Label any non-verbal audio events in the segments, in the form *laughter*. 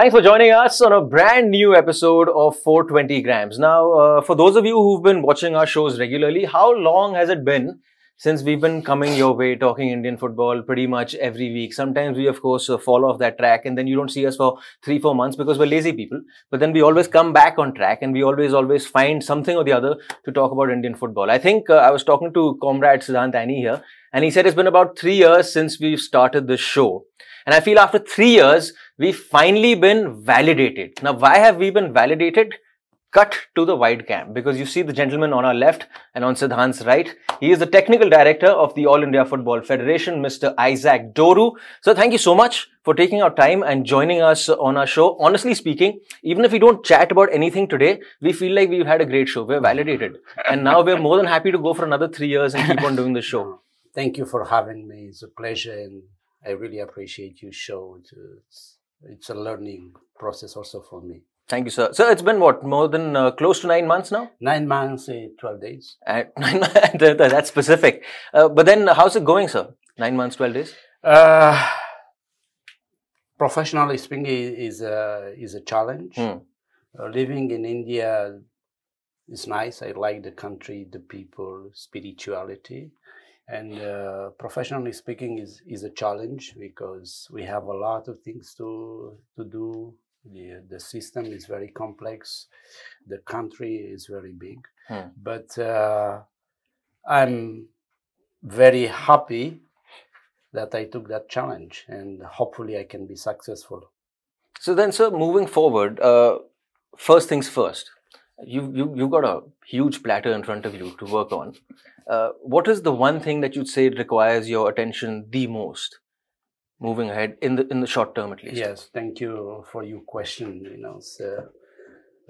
Thanks for joining us on a brand new episode of 420 Grams. Now, uh, for those of you who've been watching our shows regularly, how long has it been since we've been coming your way talking Indian football pretty much every week? Sometimes we, of course, uh, fall off that track and then you don't see us for three, four months because we're lazy people. But then we always come back on track and we always, always find something or the other to talk about Indian football. I think uh, I was talking to Comrade Siddhant Annie here and he said it's been about three years since we've started this show. And I feel after three years, we've finally been validated. Now, why have we been validated? Cut to the wide cam because you see the gentleman on our left and on Siddhant's right. He is the technical director of the All India Football Federation, Mr. Isaac Doru. So thank you so much for taking our time and joining us on our show. Honestly speaking, even if we don't chat about anything today, we feel like we've had a great show. We're validated. And now we're more than happy to go for another three years and keep on doing the show. Thank you for having me. It's a pleasure and I really appreciate your show. It's, it's a learning process also for me. Thank you, sir. So it's been what more than uh, close to nine months now. Nine months, uh, twelve days. Uh, *laughs* nine *laughs* that's specific. Uh, but then, how's it going, sir? Nine months, twelve days. Uh, professionally speaking, is a is a challenge. Mm. living in India is nice. I like the country, the people, spirituality and uh, professionally speaking is is a challenge because we have a lot of things to to do. The the system is very complex. The country is very big. Hmm. but uh, i'm very happy that i took that challenge and hopefully i can be successful. So then sir moving forward uh, first things first you you you got a huge platter in front of you to work on. Uh, what is the one thing that you'd say requires your attention the most, moving ahead in the in the short term at least? Yes, thank you for your question. You know, so,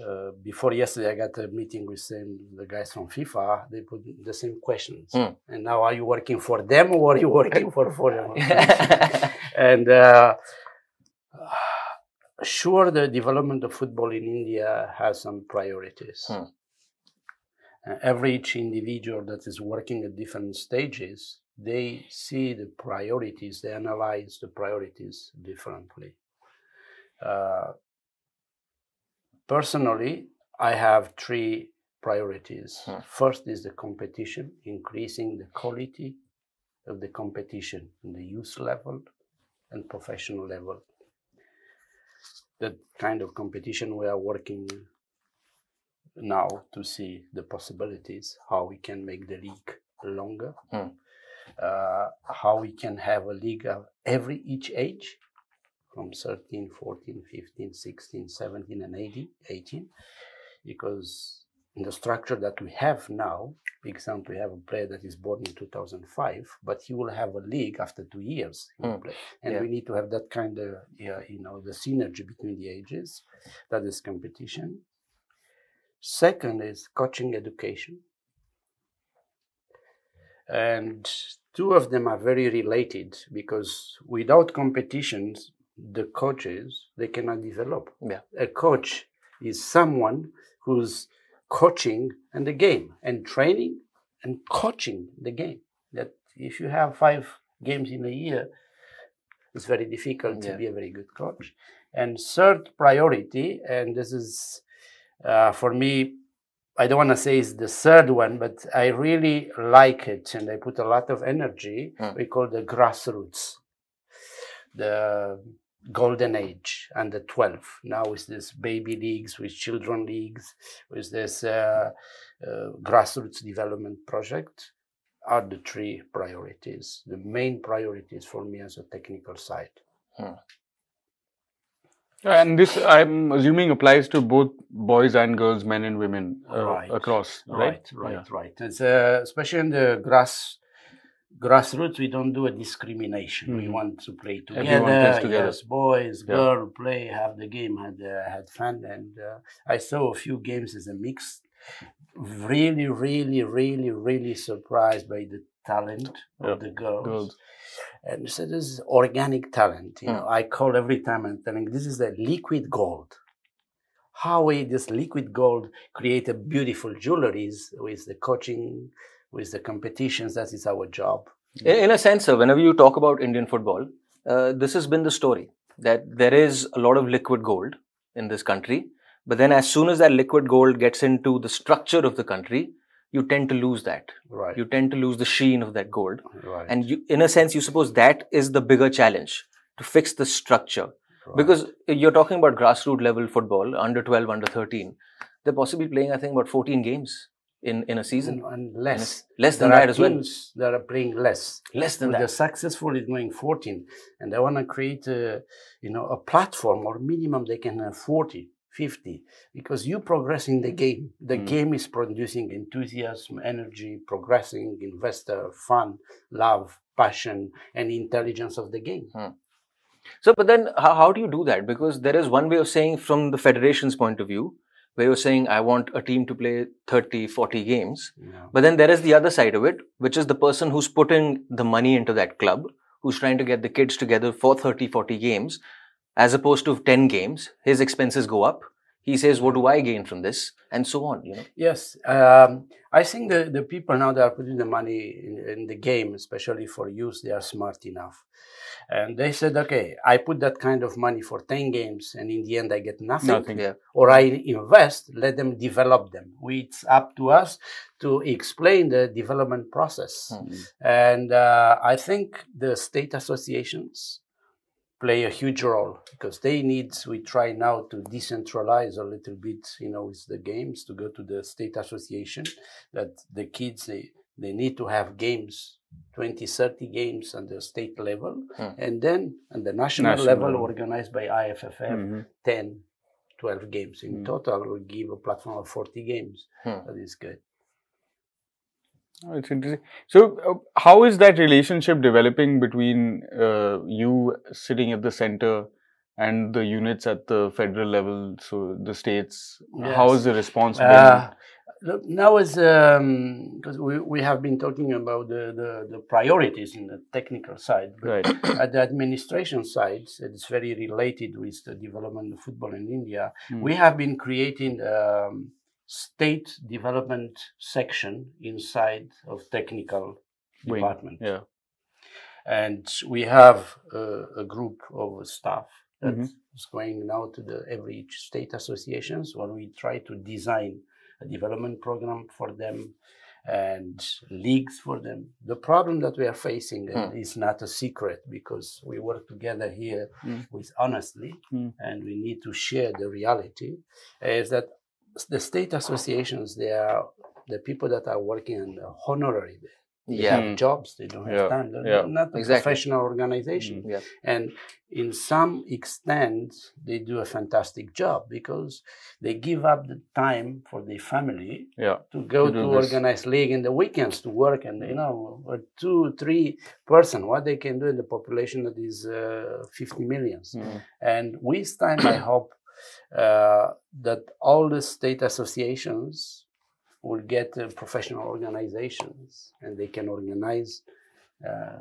uh, before yesterday, I got a meeting with same, the guys from FIFA. They put the same questions. Mm. And now, are you working for them or are you *laughs* working for for them? *laughs* and uh, sure the development of football in India has some priorities. Hmm. Uh, every each individual that is working at different stages, they see the priorities, they analyze the priorities differently. Uh, personally, I have three priorities. Hmm. First is the competition, increasing the quality of the competition in the youth level and professional level that kind of competition we are working now to see the possibilities, how we can make the league longer, hmm. uh, how we can have a league of every each age from 13, 14, 15, 16, 17, and 18, 18 because in the structure that we have now, for example, we have a player that is born in 2005, but he will have a league after two years. Mm. And yeah. we need to have that kind of, yeah, you know, the synergy between the ages. That is competition. Second is coaching education. And two of them are very related because without competitions, the coaches, they cannot develop. Yeah. A coach is someone who's coaching and the game and training and coaching the game. That if you have five games in a year, it's very difficult yeah. to be a very good coach. And third priority, and this is uh, for me, I don't want to say it's the third one, but I really like it and I put a lot of energy. Mm. We call the grassroots. The golden age under 12 now with this baby leagues with children leagues with this uh, uh, grassroots development project are the three priorities the main priorities for me as a technical side hmm. and this i'm assuming applies to both boys and girls men and women uh, right. across right right right, yeah. right. It's, uh, especially in the grass grassroots, we don't do a discrimination. Mm-hmm. We want to play together. together. Yes, boys, yeah. girl, play, have the game, had uh, had fun, and uh, I saw a few games as a mix. Really, really, really, really surprised by the talent yeah. of the girls. girls. And so this is organic talent. You mm. know, I call every time I'm telling this is the liquid gold. How we this liquid gold create a beautiful jewelries with the coaching, with the competitions. That is our job. In a sense, sir, whenever you talk about Indian football, uh, this has been the story. that there is a lot of liquid gold in this country, but then as soon as that liquid gold gets into the structure of the country, you tend to lose that. Right. You tend to lose the sheen of that gold. right. And you, in a sense, you suppose that is the bigger challenge to fix the structure. right. Because you're talking about grassroots level football, under 12, under 13. They're possibly playing, I think, about 14 games in, in a season. and, less. Less than there that as well. that are playing less. Less than the that. successful is going 14 and they want to create a, you know a platform or minimum they can have 40 50 because you progress in the game the Mm. game is producing enthusiasm energy progressing investor fun love passion and intelligence of the game So, but then how, how do you do that? Because there is one way of saying from the federation's point of view, where you're saying, I want a team to play 30, 40 games. But then there is the other side of it, which is the person who's putting the money into that club, who's trying to get the kids together for 30, 40 games, as opposed to 10 games. His expenses go up. He says, What do I gain from this? And so on, you know. Yes, um, I think the, the people now that are putting the money in, in the game, especially for youth, they are smart enough. And they said, okay, I put that kind of money for 10 games and in the end I get nothing. Nothing. Yeah. Or I invest, let them develop them. We, it's up to us to explain the development process. Hmm. And uh, I think the state associations play a huge role because they need, we try now to decentralize a little bit, you know, with the games to go to the state association that the kids, they, they need to have games 20 30 games on the state level Hmm. and then on the national, National level organized by AIFF Mhm. 10 12 games in Hmm. total will give a platform of 40 games that is good Oh, it's interesting. So, uh, how is that relationship developing between uh, you sitting at the center and the units at the federal level? So, the states. How Yes. is the response been? Uh, look, now is because we, we have been talking about the, the, the priorities in the technical side but right. at the administration side it's very related with the development of football in india Hmm. we have been creating um, state development section inside of technical Wing. department Yeah. and we have uh, a group of staff that is Mhm. going now to the every state associations where we try to design a development program for them and leagues for them. The problem that we are facing and is not a secret because we work together here Mm. with honestly Mm. and we need to share the reality is that the state associations they are the people that are working on the honorary they Yeah. have jobs they don't have Yeah, time they're yeah. not a Exactly. professional organization Yeah. and in some extent they do a fantastic job because they give up the time for their family Yeah. to go To to, league in the weekends to work and you know a two three person what they can do in the population that is uh, 50 millions Mm. and with time i hope uh, that all the state associations will get uh, professional organizations and they can organize uh,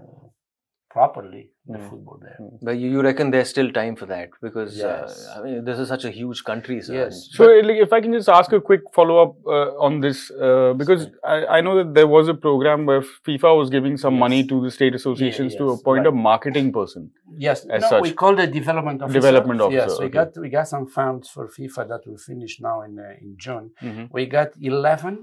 properly the Mm. football there But you, you reckon there's still time for that? Because, Yes. uh, I mean, this is such a huge country. Sir. Yes. So, like, if I can just ask a quick follow up uh, on this, uh, because I, I know that there was a program where FIFA was giving some Yes. money to the state associations to yes, appoint a marketing person. Yes, as no, such. we call it development officer. Development officer, Yes, we okay. got we got some funds for FIFA that will finish now in uh, in June. Mhm. We got eleven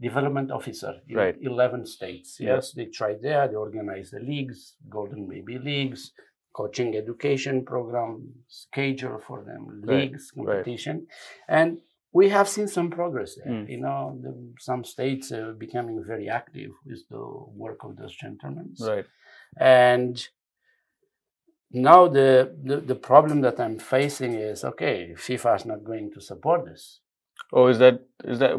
development officer in Right. eleven states. Yeah. Yes, they tried there. They organized the leagues, golden baby leagues, coaching education program, schedule for them, leagues, right. competition, and we have seen some progress there. Mm. You know, the, some states are becoming very active with the work of those gentlemen Right. and now the, the the problem that i'm facing is okay fifa is not going to support this Oh, is that is that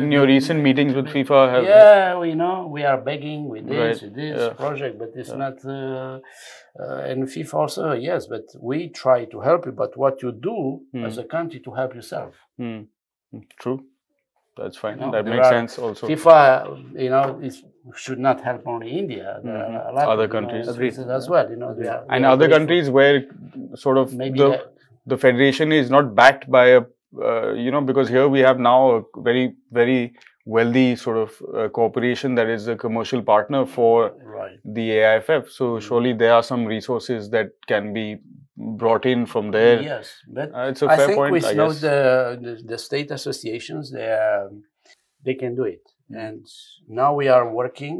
in your recent meetings with FIFA? Have, yeah we know we are begging with this Right, with this yeah. project but it's Yeah. not uh, uh, and fifa also yes but we try to help you but what you do Hmm. as a country to help yourself Hmm. True. That's fine. know, that makes are sense also. FIFA, you know, is, should not help only India. There are Mhm. a lot Other of, you know, countries. As well. You know, they are, and they are other countries where sort of maybe the the federation is not backed by a you know because here we have now a very very wealthy sort of uh, corporation that is a commercial partner for right. the AIFF. So Mm. surely there are some resources that can be brought in from there. Yes, but Uh, it's a I fair think point. with I now guess. the, the the state associations, they um, they can do it, Mm. and now we are working.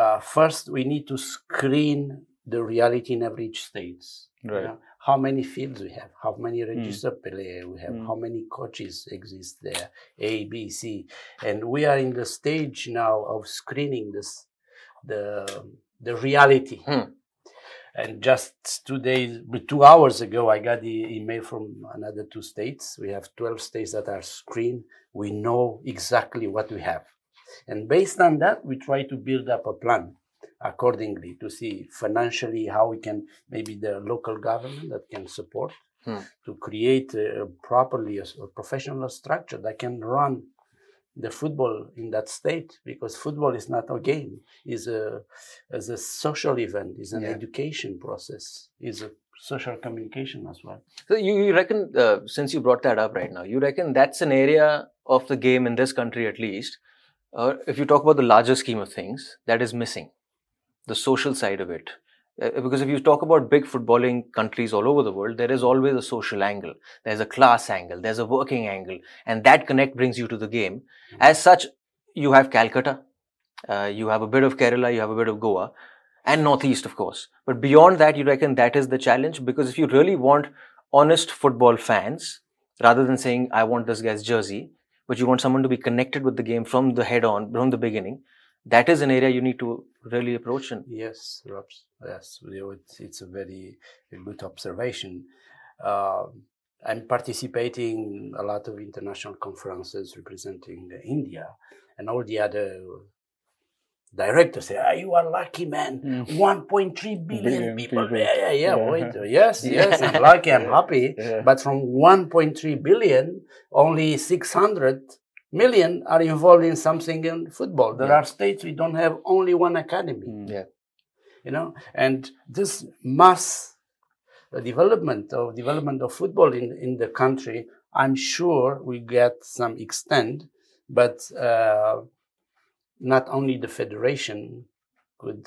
Uh, first, we need to screen the reality in every state. you Right. know, how many fields we have, how many Hmm. registered players we have, Mm. how many coaches exist there, A, B, C, and we are in the stage now of screening this, the the reality. Hmm. And just two days, two hours ago, I got the email from another two states. We have 12 states that are screened. We know exactly what we have. And based on that, we try to build up a plan accordingly to see financially how we can, maybe the local government that can support Hmm. to create uh, properly a, a professional structure that can run the football in that state because football is not a game is a is a social event is an Yeah. education process is a social communication as well So you, you reckon, uh, since you brought that up right now, you reckon that's an area of the game in this country at least, uh, if you talk about the larger scheme of things, that is missing, the social side of it. Uh, because if you talk about big footballing countries all over the world, there is always a social angle. There's a class angle, there's a working angle, and that connect brings you to the game. As such, you have Calcutta, uh, you have a bit of Kerala, you have a bit of Goa, and Northeast, of course. But beyond that, you reckon that is the challenge? Because if you really want honest football fans, rather than saying, I want this guy's jersey, but you want someone to be connected with the game from the head on, from the beginning, that is an area you need to really approach. And yes Robs. yes it's, a very good observation Um i'm participating a lot of international conferences representing uh, india and all the other directors say ah, you are lucky man Mm. 1.3 billion Billion people. people. Yeah, yeah, yeah. Yeah. Wait, yes, *laughs* yes. I'm lucky. I'm happy. Yeah. But from 1.3 billion, only 600 million are involved in something in football. There Yeah. are states we don't have only one academy. Mm. yeah, You know, and this mass uh, development of development of football in in the country, I'm sure we get some extent, but uh, not only the federation could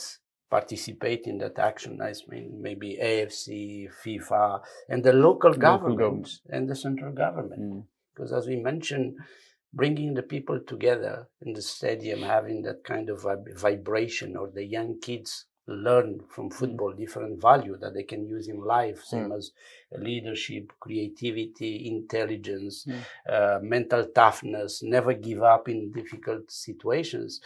participate in that action. I mean, maybe AFC, FIFA, and the local, government government. and the central government. Mm. Because as we mentioned, bringing the people together in the stadium, having that kind of vib- vibration, or the young kids learn from football different value that they can use in life, same as leadership, creativity, intelligence, Mm. uh, mental toughness, never give up in difficult situations.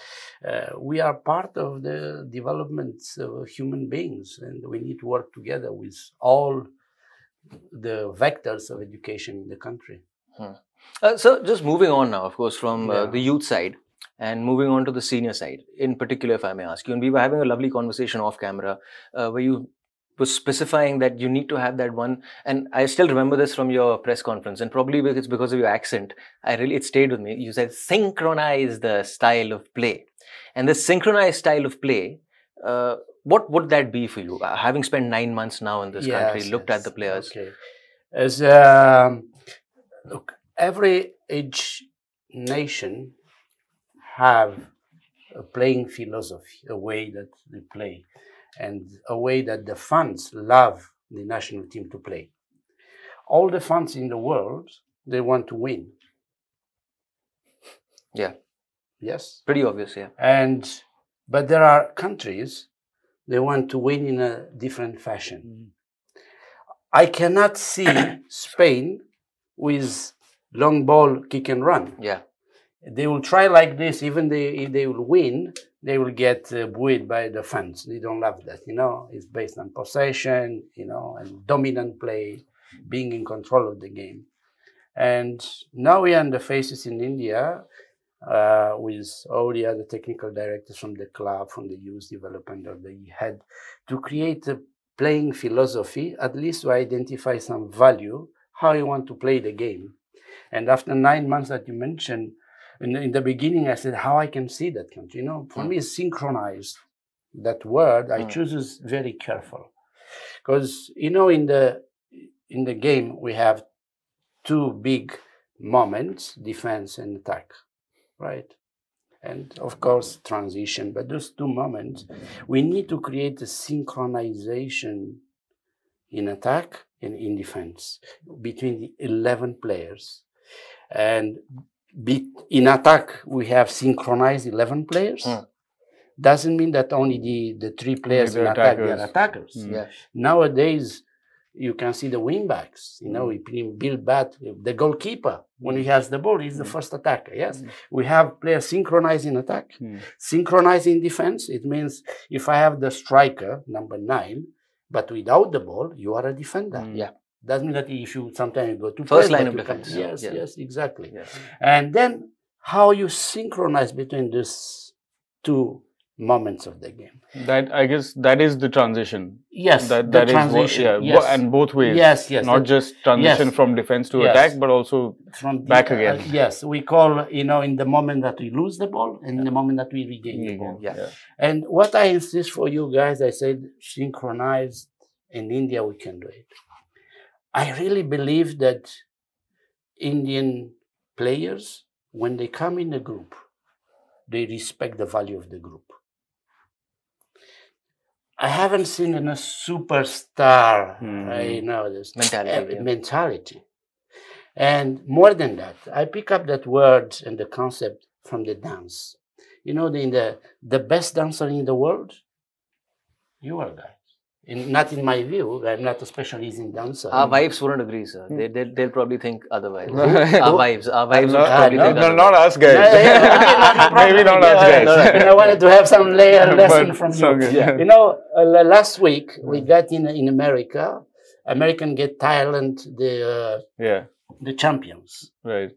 Uh, we are part of the development of human beings, and we need to work together with all the vectors of education in the country. Uh, so just moving on now, of course, from uh, Yeah. the youth side and moving on to the senior side, in particular, if I may ask you, and we were having a lovely conversation off camera uh, where you were specifying that you need to have that one, and I still remember this from your press conference, and probably it's because of your accent, I really it stayed with me. You said synchronize the style of play, and this synchronized style of play. Uh, what would that be for you? Uh, having spent nine months now in this country, Yes, looked at the players. Okay. As um, look, every each nation have a playing philosophy, a way that they play, and a way that the fans love the national team to play. All the fans in the world they want to win. Yeah, Yes. pretty obvious. Yeah. And but there are countries they want to win in a different fashion. Mm. I cannot see Spain with long ball kick and run. Yeah. They will try like this, even they, if they will win, they will get uh, buoyed by the fans. They don't love that, you know. It's based on possession, you know, and dominant play, being in control of the game. And now we are in the faces in India uh, with all the other technical directors from the club, from the youth development of the head, to create a playing philosophy, at least to identify some value, how you want to play the game. And after nine months that you mentioned, in, in the beginning, I said, how I can see that country. You know, for Mm. me, synchronized. That word I Mm. choose is very careful, because you know, in the in the game we have two big moments: defense and attack, right? And of course, transition. But those two moments, we need to create a synchronization in attack and in defense between the 11 players. And be, in attack, we have synchronized 11 players. Hmm. Doesn't mean that only the, the three players the in attack, they are attackers. attackers. Hmm. Yeah. Nowadays, you can see the wing backs. You Hmm. know, we bring Bill Bat, the goalkeeper, when he has the ball, he's the Hmm. first attacker. Yes. Hmm. We have players synchronized in attack, Hmm. synchronized in defense. It means if I have the striker, number nine, but without the ball, you are a defender. Hmm. Yeah. Doesn't mean that if you sometimes go to First press, line of you can- defense. Yes, Yeah. yes, exactly. Yeah. And then how you synchronize between these two moments of the game. That I guess that is the transition. Yes, that the that is what- transition. yeah, yes. and both ways. Yes, yes, Not that- just transition yes. from defense to Yes. attack, but also from the- back uh, again. yes, we call you know in the moment that we lose the ball and in the moment that we regain the ball. Yeah. And what I insist for you guys, I said synchronized in India we can do it. I really believe that Indian players, when they come in a group, they respect the value of the group. I haven't seen in a superstar, Hmm. I know this Mentality, uh, yeah. mentality. And more than that, I pick up that word and the concept from the dance. You know, the, in the the best dancer in the world, you are guys. In, not in my view. I'm not a specialist in dancer. Our wives wouldn't agree, sir. They, they, they'll probably think otherwise. Our wives. Our wives would not, probably no, think no, otherwise. not us guys. Yeah, yeah, okay, no, no. Maybe not us guys. no, no. I wanted to have some layer lesson But from it's you. okay. Yeah. You know, uh, last week we got in in America, American Got Talent the uh, Yeah, the champions. right.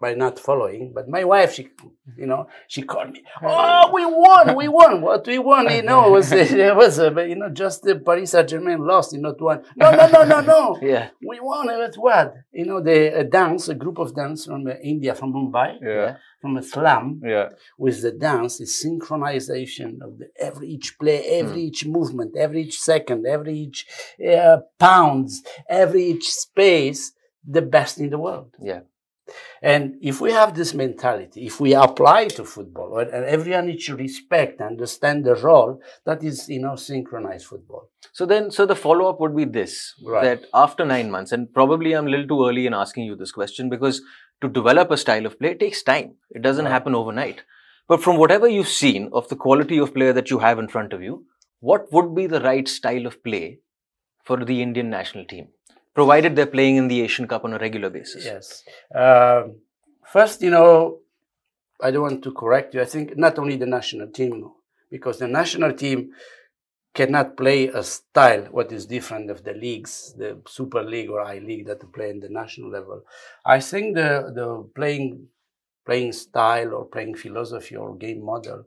By not following. But my wife, she, you know, she called me. *laughs* Oh, we won! We won! What we won? You know, it was *laughs* it was uh, but, you know just the Paris Saint Germain lost. You know, to one. No, no, no, no, no. *laughs* Yeah. We won. It was what? You know, the a dance, a group of dance from uh, India, from Mumbai, Yeah, from a slum, yeah. with the dance, the synchronization of the, every each play, every each movement, every each second, every each uh, pounds, every each space, the best in the world. Yeah. And if we have this mentality, if we apply to football, and everyone needs to respect, and understand the role, that is, you know, synchronized football. So then, so the follow up would be this: Right. that after nine months, and probably I'm a little too early in asking you this question because to develop a style of play takes time. It doesn't Right. happen overnight. But from whatever you've seen of the quality of player that you have in front of you, what would be the right style of play for the Indian national team, provided they're playing in the Asian Cup on a regular basis? Yes. Um, first, you know, I don't want to correct you. I think not only the national team, because the national team cannot play a style what is different of the leagues, the Super League or I League that play in the national level. I think the the playing playing style or playing philosophy or game model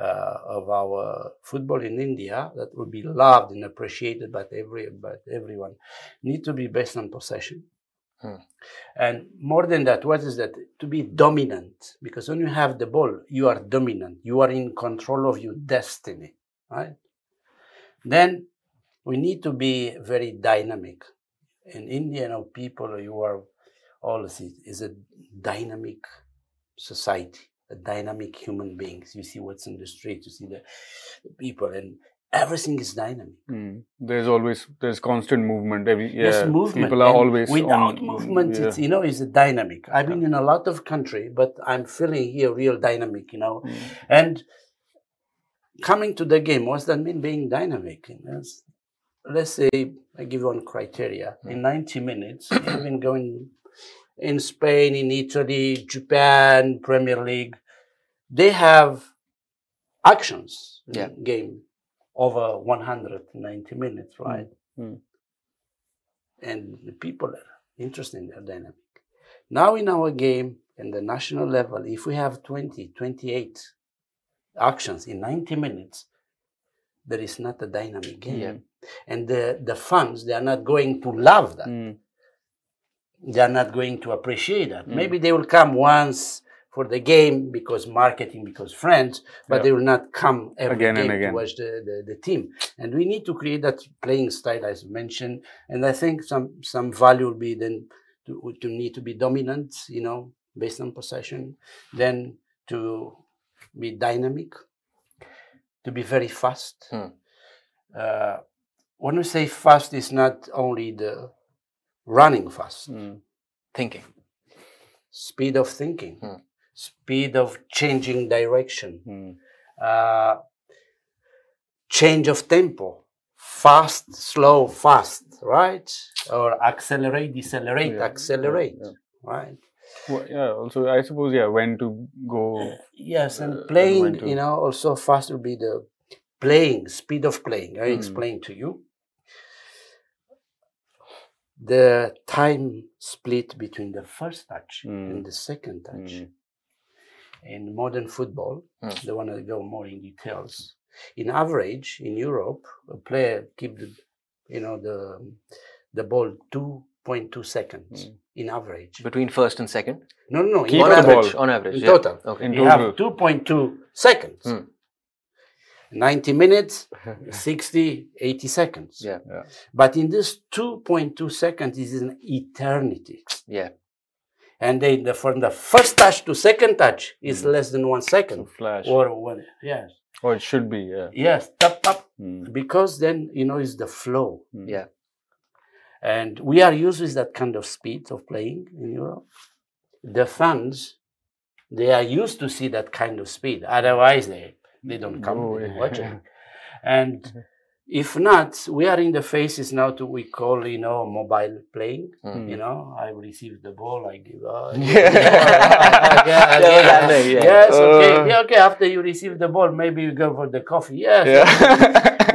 uh, of our football in India that will be loved and appreciated by every by everyone need to be based on possession. Hmm. And more than that, what is that? To be dominant. Because when you have the ball, you are dominant. You are in control of your destiny, right? Then we need to be very dynamic. In India, you know, people, you are all see is a dynamic society, dynamic human beings. You see what's in the street, you see the, the people, and everything is dynamic. Mm. There's always there's constant movement. Every yeah, Yes, movement. people are And always without on, movement. Yeah. It's you know, it's a dynamic. I've been in a lot of country, but I'm feeling here real dynamic. You know, Mm. and coming to the game, what's that mean? Being dynamic. You know? Let's say I give you one criteria. In 90 minutes, even going in Spain, in Italy, Japan, Premier League, they have actions Yeah. game over 190 minutes, right? Mm. And the people are interested in their dynamic. Now in our game, in the national level, if we have 20, 28 actions in 90 minutes, there is not a dynamic game. Yeah. And the, the fans, they are not going to love that. Mm. They are not going to appreciate that. Mm. Maybe they will come once for the game because marketing, because friends, but Yeah. they will not come every Again and again. to watch the, the, the team. And we need to create that playing style as mentioned. And I think some some value will be then to, to need to be dominant, you know, based on possession, then to be dynamic, to be very fast. Hmm. Uh, when we say fast, it's not only the running fast, Mm. Thinking. speed of thinking, Hmm. speed of changing direction, Mm. uh, change of tempo, fast, slow, fast, right? Or accelerate, decelerate, Yeah, accelerate, yeah, right? Well, yeah. Also, I suppose yeah, when to go. Yes, and Uh, and playing, when to- you know, also fast will be the playing, speed of playing. I Mm. explain to you. The time split between the first touch Mm. and the second touch Mm. in modern football, Mm. they want to go more in details. In average, in Europe, a player keep the, you know, the the ball 2.2 seconds Mm. in average. Between first and second? no, no, no. Keep on the average. ball. On average. In yeah. total. Okay. In You total. have 2.2 seconds. Hmm. 90 minutes, *laughs* 60, 80 seconds. Yeah. Yeah. But in this 2.2 seconds is an eternity. Yeah. And then the, from the first touch to second touch is Mm. less than one second. So flash. Or one, yes. Or it should be. Yeah. Yes, tap, tap. Mm. Because then, you know, it's the flow. Mm. Yeah. And we are used with that kind of speed of playing in Europe. The fans, they are used to see that kind of speed. Otherwise, they, they don't come Oh, watch it. *laughs* And if not, we are in the phases now to we call, you know, mobile playing. Mm. You know, I receive the ball, I give uh, *laughs* *laughs* Yeah. Yeah, yeah, yeah. Yes, okay. Uh. yeah, okay. After you receive the ball, maybe you go for the coffee. Yes, Yeah.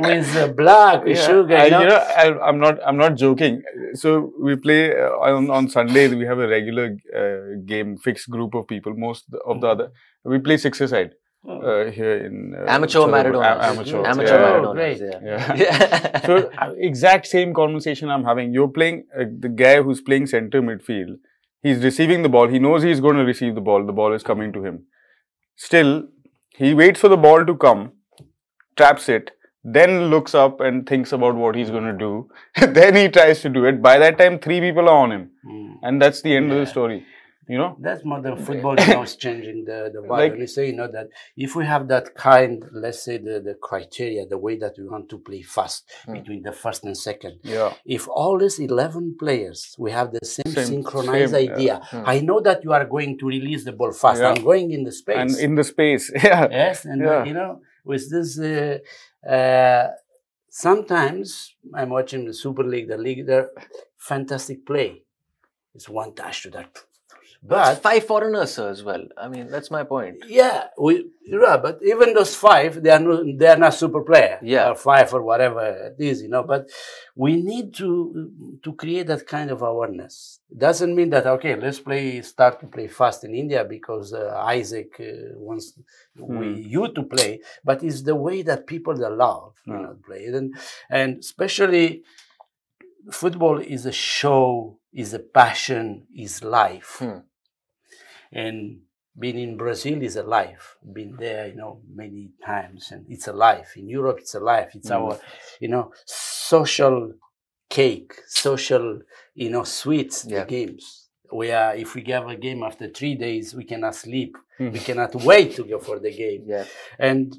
with uh, black, with Yeah, sugar. I- You know? I, I'm not. I'm not joking. So we play uh, on on Sundays. We have a regular uh, game, fixed group of people. Most of the other, we play six side Oh. Uh, here in uh, Amateur Maradona. a- amateur. Amateur yeah. Maradona. great. Yeah. Yeah. Yeah. *laughs* so uh, exact same conversation I'm having. You're playing uh, the guy who's playing center midfield. He's receiving the ball. He knows he's going to receive the ball. The ball is coming to him. Still, he waits for the ball to come, traps it, then looks up and thinks about what he's going to do. *laughs* then he tries to do it. By that time, three people are on him, Mm. and that's the end of the story. You know? That's modern *laughs* football now is changing the, the vibe. Like- and say, you know, that if we have that kind, let's say the, the criteria, the way that we want to play fast Hmm. between the first and second, Yeah. if all these 11 players, we have the same, Same- synchronized same, yeah. idea. Hmm. I know that you are going to release the ball fast. Yeah. I'm going in the space. And in the space, *laughs* yeah. yes, and uh, Yeah. you know, with this, uh, uh, sometimes I'm watching the Super League, the league, there, fantastic play. It's one touch to that. But But five foreigners, sir, as well. I mean, that's my point. yeah, we yeah, but even those five, they are no, they are not super player. Yeah. or five or whatever it is, you know. But we need to to create that kind of awareness. Doesn't mean that okay, let's play start to play fast in India because uh, Isaac uh, wants we you to play, but it's the way that people that love you Hmm. know play it, and and especially football is a show, is a passion, is life Hmm. And being in Brazil is a life. Been there, you know, many times, and it's a life. In Europe, it's a life. It's Mm. our, you know, social cake, social, you know, sweets. Yeah. The games. Where. If we have a game after three days, we cannot sleep. Mm. We cannot wait to go for the game. Yeah. And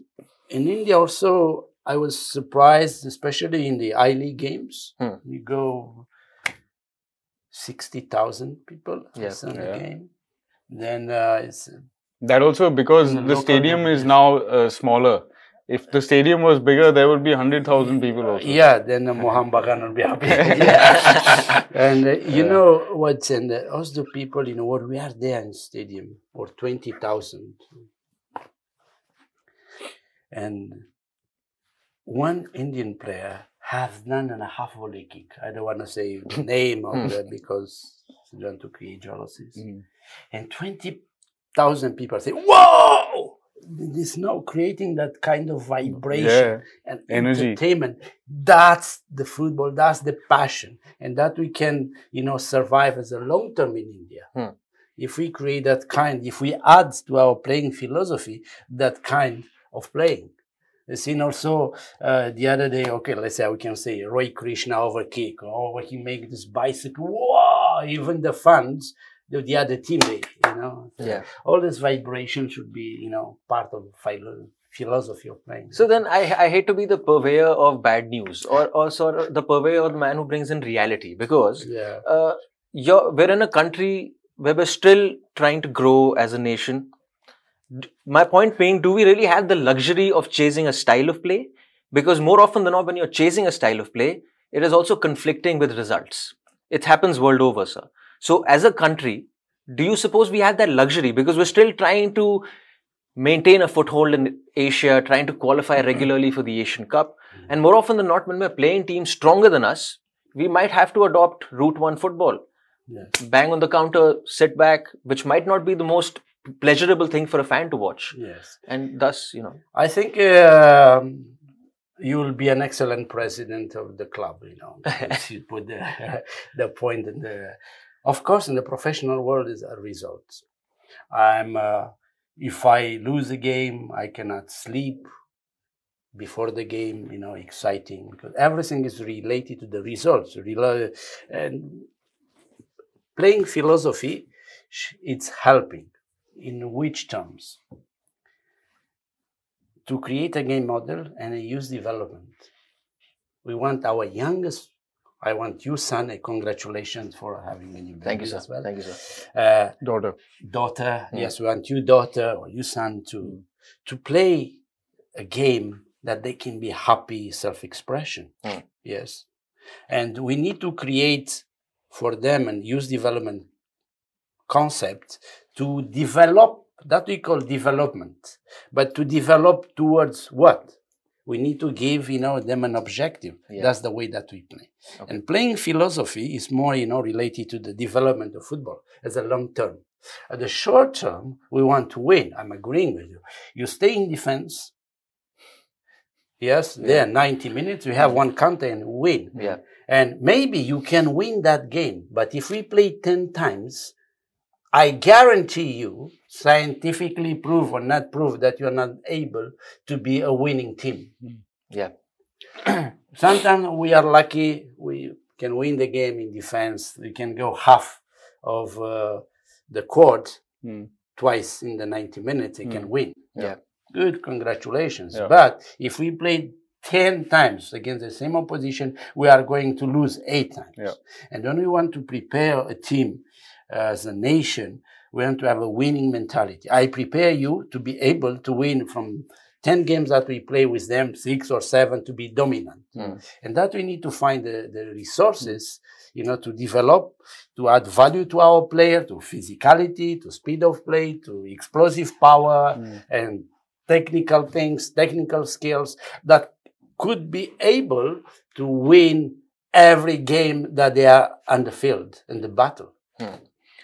in India also, I was surprised, especially in the I League games. Hmm. We go sixty thousand people yeah. on Yeah. the game. Then uh, it's That also because the the stadium is now uh, smaller. If the stadium was bigger, there would be 100,000 people also. yeah. Then the Mohan Bagan will be happy. *laughs* Yeah. and uh, you Yeah. know what's and uh, also people, you know, what we are there in stadium or twenty thousand, and one Indian player has none and a half volley kick. I don't want to say the *laughs* name of that because I don't want to create jealousies. Mm. And twenty thousand people say, "Whoa!" This now creating that kind of vibration Yeah. and Energy. entertainment. That's the football. That's the passion, and that we can, you know, survive as a long term in India. Hmm. If we create that kind, if we add to our playing philosophy that kind of playing. I've seen also uh, the other day. Okay, let's say we can say Roy Krishna over kick, or he make this bicycle. Wow! Even the fans, the, the other teammate, you know. Yeah. All this vibration should be, you know, part of philo- philosophy of playing. So then I, I hate to be the purveyor of bad news or, or sort of the purveyor of the man who brings in reality because yeah, uh, you're, we're in a country where we're still trying to grow as a nation. My point being, do we really have the luxury of chasing a style of play? Because more often than not, when you're chasing a style of play, it is also conflicting with results. It happens world over, sir. So, as a country, do you suppose we have that luxury? Because we're still trying to maintain a foothold in Asia, trying to qualify regularly for the Asian Cup. And more often than not, when we're playing teams stronger than us, we might have to adopt route one football yeah. bang on the counter, sit back, which might not be the most pleasurable thing for a fan to watch. yes. And thus, you know, I think um, you will be an excellent president of the club. You know, *laughs* you put the *laughs* the point in the. Of course, in the professional world, is a result. I'm. Uh, if I lose a game, I cannot sleep before the game. You know, exciting because everything is related to the results. And playing philosophy, it's helping. In which terms? to create a game model and a youth development. We want our youngest. I want you, son, a congratulations for having a new baby thank you, sir. as well. Thank you, sir. Uh, Daughter. daughter, Mm. yes, we want you, daughter, or you, son, to to play a game that they can be happy self-expression. Mm. Yes, and we need to create for them and use development concept to develop that we call development, but to develop towards what? We need to give, you know, them an objective. Yeah. That's the way that we play. Okay. And playing philosophy is more, you know, related to the development of football as a long term. At the short term, we want to win. I'm agreeing with you. You stay in defense. Yes, there, 90 minutes, we have one counter and win. Yeah. And maybe you can win that game, but if we play 10 times, I guarantee you, scientifically prove or not prove, that you're not able to be a winning team. Yeah. *clears throat* Sometimes we are lucky, we can win the game in defense, we can go half of uh, the court Hmm. twice in the 90 minutes, they can win. Yeah. Good, congratulations. Yeah. But if we play 10 times against the same opposition, we are going to lose eight times. Yeah. And when we want to prepare a team as a nation, we want to have a winning mentality. I prepare you to be able to win from 10 games that we play with them, six or seven to be dominant. Mm. And that we need to find the, the resources, you know, to develop, to add value to our player, to physicality, to speed of play, to explosive power Mm. and technical things, technical skills that could be able to win every game that they are on the field in the battle.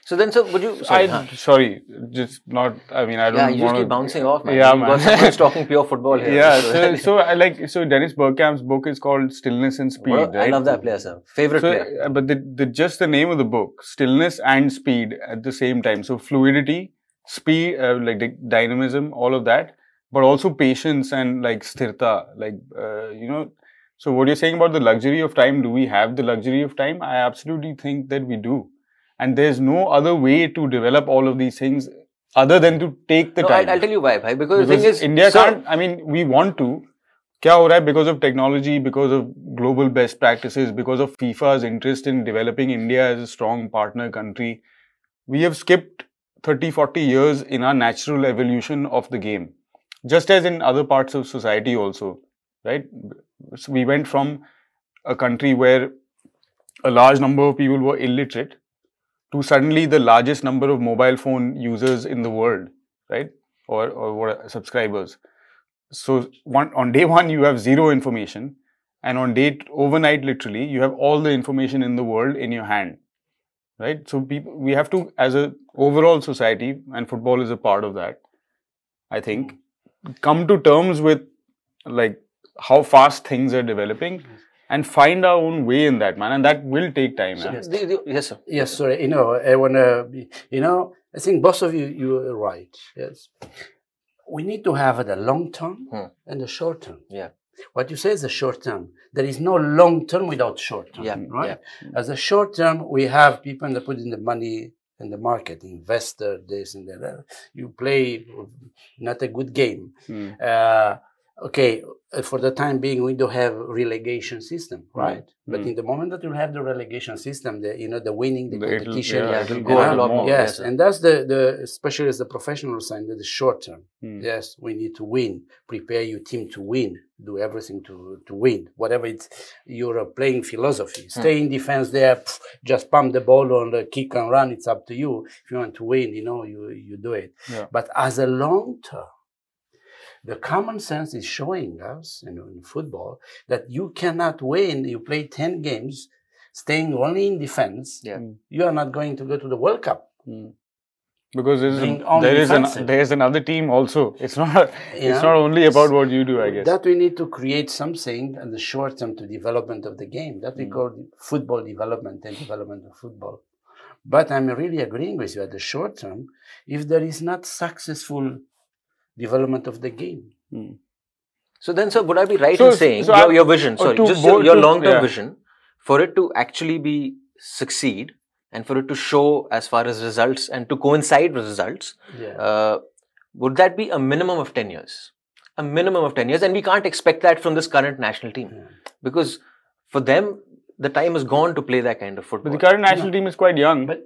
So then, sir, would you? Sorry, I huh? sorry, just not. I mean, I don't know. yeah, you just want keep bouncing off, man. Yeah, got man. someone talking pure football here. Yeah, so, so I like so Dennis Bergkamp's book is called Stillness and Speed. What a- I right? love that player, sir. Favorite So, player. uh, but the, the just the name of the book, stillness and speed at the same time. So fluidity, speed, uh, like dynamism, all of that, but also patience and like sthirta, like uh, you know. So what you're saying about the luxury of time? Do we have the luxury of time? I absolutely think that we do, and there's no other way to develop all of these things other than to take the No, time. I'll, I'll tell you why, bhai. Because, the because thing is, India sir, can't. I mean, we want to. क्या हो रहा है because of technology, because of global best practices, because of FIFA's interest in developing India as a strong partner country, we have skipped 30, 40 years in our natural evolution of the game. Just as in other parts of society also, right? So we went from a country where a large number of people were illiterate to suddenly the largest number of mobile phone users in the world, right? Or, or what subscribers. So one on day one you have zero information, and on day overnight literally you have all the information in the world in your hand, right? So people we have to as a overall society, and football is a part of that. I think come to terms with like how fast things are developing and find our own way in that man and that will take time man. yes, the- the- yes, sir. Yes, sorry. You know, I want to, you know, I think both of you, you are right. Yes. We need to have the long term Hmm. and the short term. Yeah. What you say is the short term. There is no long term without short term. Yeah, Right? As a short term, we have people that put in the money in the market, investor, this and that. You play not a good game. Mm. Uh, okay, uh, for the time being, we don't have relegation system, right? But Mm. in the moment that you have the relegation system, the you know the winning the The- competition, yeah, Yeah, go go a a lot more. more. yes, and that's the the especially as the professional side, the short term. Mm. Yes, we need to win. Prepare your team to win. Do everything to to win. Whatever it's your playing philosophy. Hmm. Stay in defense there. pff, just pump the ball on the kick and run. It's up to you. If you want to win, you know you you do it. Yeah. But as a long term, the common sense is showing us, you know, in football that you cannot win. You play ten games, staying only in defense. Yeah. Mm. You are not going to go to the World Cup. Mm. Because there is, an, there, is an, there's another team also. It's not You it's not only about what you do, I guess. That we need to create something in the short term to development of the game. That we Mm. call football development and development of football. But I'm really agreeing with you at the short term, if there is not successful development of the game. Mm. So then, sir, would I be right So- in saying so your, your vision, or sorry, just your, your long-term yeah. vision, for it to actually be succeed and for it to show as far as results and to coincide with results, Yeah. uh, would that be a minimum of 10 years? A minimum of 10 years. And we can't expect that from this current national team because for them, the time is gone to play that kind of But football. the current national team is quite young. But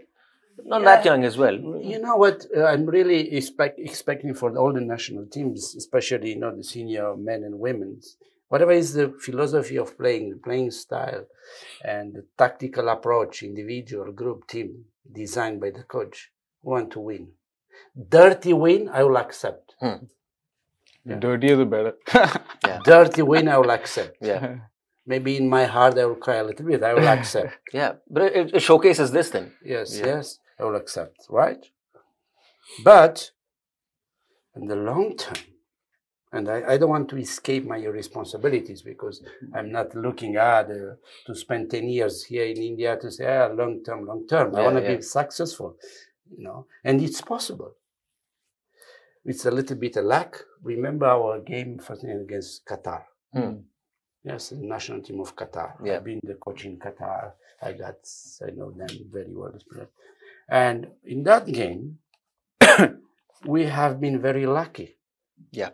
Not Yeah. that young as well. you know what? Uh, I'm really expect, expecting for all the national teams, especially you know the senior men and women. Whatever is the philosophy of playing, the playing style, and the tactical approach, individual, group, team, designed by the coach, we want to win. Dirty win, I will accept. The dirtier the better. *laughs* Dirty win, I will accept. Yeah. Maybe in my heart, I will cry a little bit. I will *laughs* accept. Yeah. But it, it showcases this thing. Yes, Yeah. yes, I will accept, right? But in the long term, and I, I don't want to escape my responsibilities because I'm not looking at uh, to spend 10 years here in India to say, ah, long term, long term. I want to yeah. be successful, you know, and it's possible. It's a little bit a lack. Remember our game first against Qatar. Hmm. Yes, the national team of Qatar. Yeah. I've been the coach in Qatar. I got, I know them very well. And in that game, *coughs* we have been very lucky. Yeah.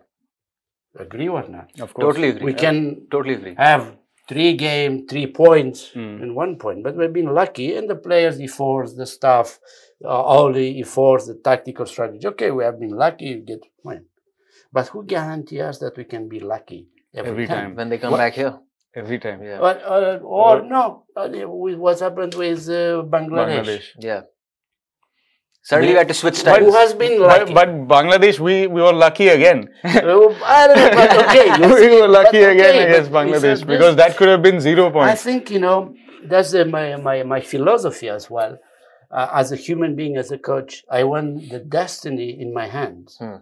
Agree or not? of course. Totally agree. We can Totally agree. have three game, three points Mm. and one point, but we've been lucky. And the players, efforts, the staff, uh, all the efforts, the tactical strategy. Okay, we have been lucky, we get point. But who guarantees us that we can be lucky every, Every time? time. When they come What- back here. Every time. Yeah. Or, or, or no, uh, with what's happened with uh, Bangladesh. Bangladesh. Yeah. Suddenly They- we had to switch Who styles. has been But, lucky? but Bangladesh, we, we were lucky again. *laughs* I don't know, but okay, *laughs* you we see, were lucky again okay, against Bangladesh said because that could have been zero points. I think you know that's uh, my, my my philosophy as well. Uh, as a human being, as a coach, I want the destiny in my hands. Hmm.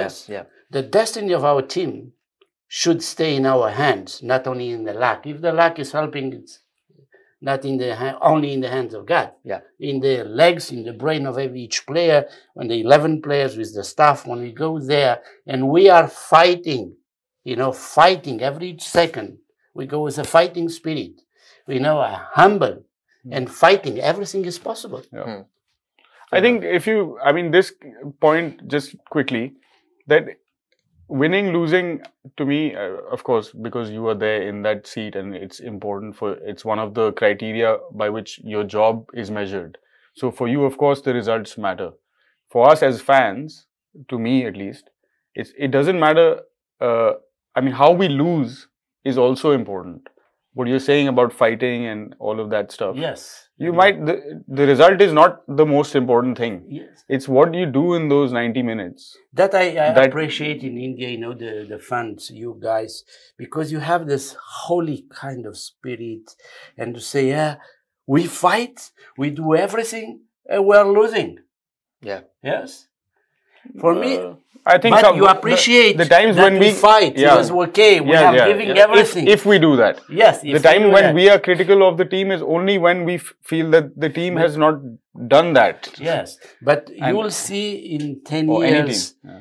Yes, Yeah. the destiny of our team should stay in our hands, not only in the luck. If the luck is helping, it's not in the ha- only in the hands of God. Yeah. In the legs, in the brain of every each player, when the eleven players with the staff, when we go there and we are fighting, you know, fighting every second. We go with a fighting spirit. We know are humble hmm. and fighting. Everything is possible. Hmm. yeah I think if you, I mean, this point just quickly that winning, losing to me, uh, of course, because you are there in that seat and it's important for, it's one of the criteria by which your job is measured. So for you, of course, the results matter. For us as fans, to me at least, it's, it doesn't matter. Uh, I mean, how we lose is also important. What you're saying about fighting and all of that stuff Yes. You might the, the result is not the most important thing Yes. it's what you do in those 90 minutes That I, I That- appreciate in India, you know, the, the fans, you guys, because you have this holy kind of spirit and to say, yeah, we fight, we do everything, and we're losing. Yeah. Yes. For me, Uh, i think but some- you appreciate the, times that when we, we fight. yeah. Yes, okay, we yeah, are yeah, giving yeah. If- everything. if, we do that yes, the time when we are critical of the team is only when we f- feel that the team has not done that Yes, but you And- will see in 10 or any team years yeah.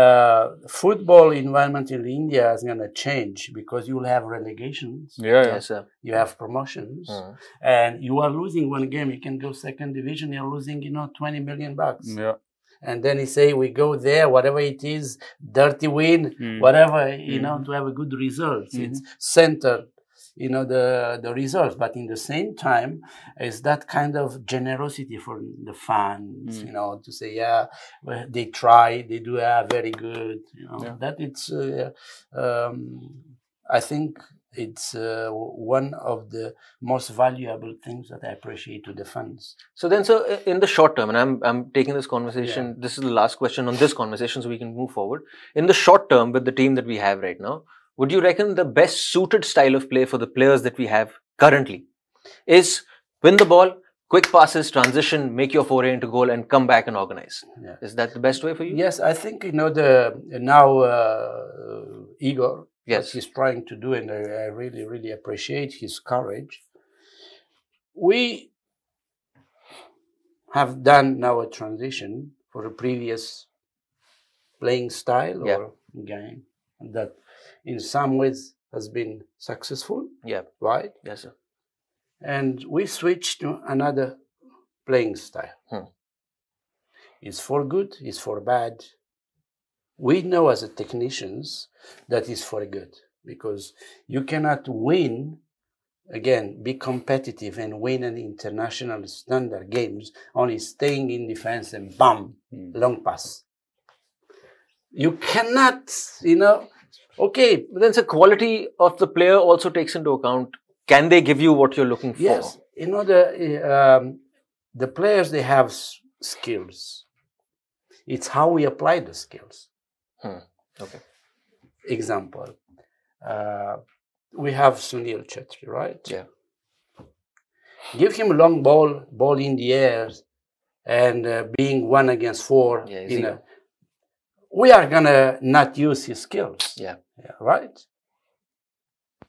uh, football environment in India is going to change because you'll have relegations, Yeah, yeah. Yes, sir. you have promotions, Mm. and you are losing one game. You can go second division, you're losing, you know, 20 million bucks. Yeah. And then he say, we go there, whatever it is, dirty win, Mm. whatever, you know, Mhm. to have a good results. Mhm. It's centered, you know, the, the results. But in the same time, it's that kind of generosity for the fans, Mm. you know, to say, yeah, well, they try, they do uh, very good, you know, Yeah. that it's, uh, um, I think it's uh, one of the most valuable things that I appreciate to the fans. So then, so in the short term, and I'm I'm taking this conversation. This is the last question on this conversation, so we can move forward. In the short term, with the team that we have right now, would you reckon the best suited style of play for the players that we have currently is win the ball, quick passes, transition, make your foray into goal, and come back and organize? Yeah. Is that the best way for you? Yes, I think you know the now uh, Igor. Yes. He's trying to do, and I, I really, really appreciate his courage. We have done now a transition for a previous playing style Yeah. or game that, in some ways, has been successful. Yeah. Right. Yes, sir. and we switched to another playing style. Hmm. It's for good, it's for bad. We know as a technicians that is for good because you cannot win again be competitive and win an international standard games only staying in defense and bam Hmm. long pass you cannot you know okay then, the quality of the player also takes into account. Can they give you what you're looking for? Yes, you know the um, the players they have skills. It's how we apply the skills. Okay. Example, uh, we have Sunil Chhetri, right? Yeah. Give him a long ball, ball in the air, and uh, being one against four. Yeah, you zero. know, we are gonna not use his skills. Yeah. Yeah, right.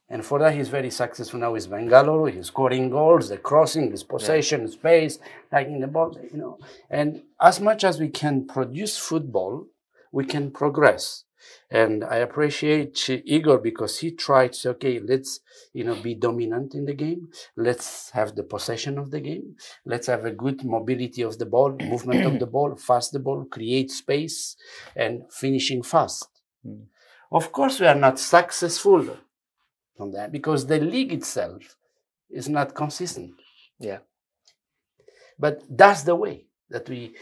And for that, he's very successful now with Bangalore. He's scoring goals, the crossing, his possession, space, taking the ball, you know. And as much as we can produce football, we can progress. And I appreciate Igor because he tried to say, okay, let's, you know, be dominant in the game. Let's have the possession of the game. Let's have a good mobility of the ball, *clears throat* movement of the ball, fast the ball, create space, and finishing fast. Hmm. Of course, we are not successful on that because the league itself is not consistent. Yeah. But that's the way that we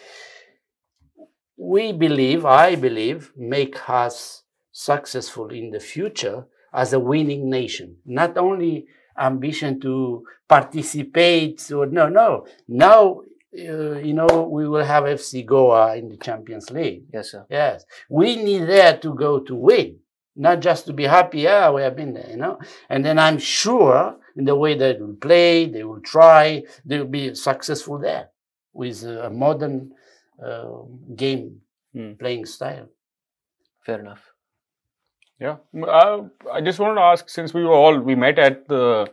we believe, I believe, make us successful in the future as a winning nation. Not only ambition to participate or no, no. Now, uh, you know, we will have FC Goa in the Champions League. Yes, sir. Yes, we need there to go to win, not just to be happy. Yeah, we have been there, you know. And then I'm sure in the way that they will play, they will try, they will be successful there with a modern game Hmm. playing style. Fair enough. Yeah, M- uh, I just wanted to ask since we were all we met at the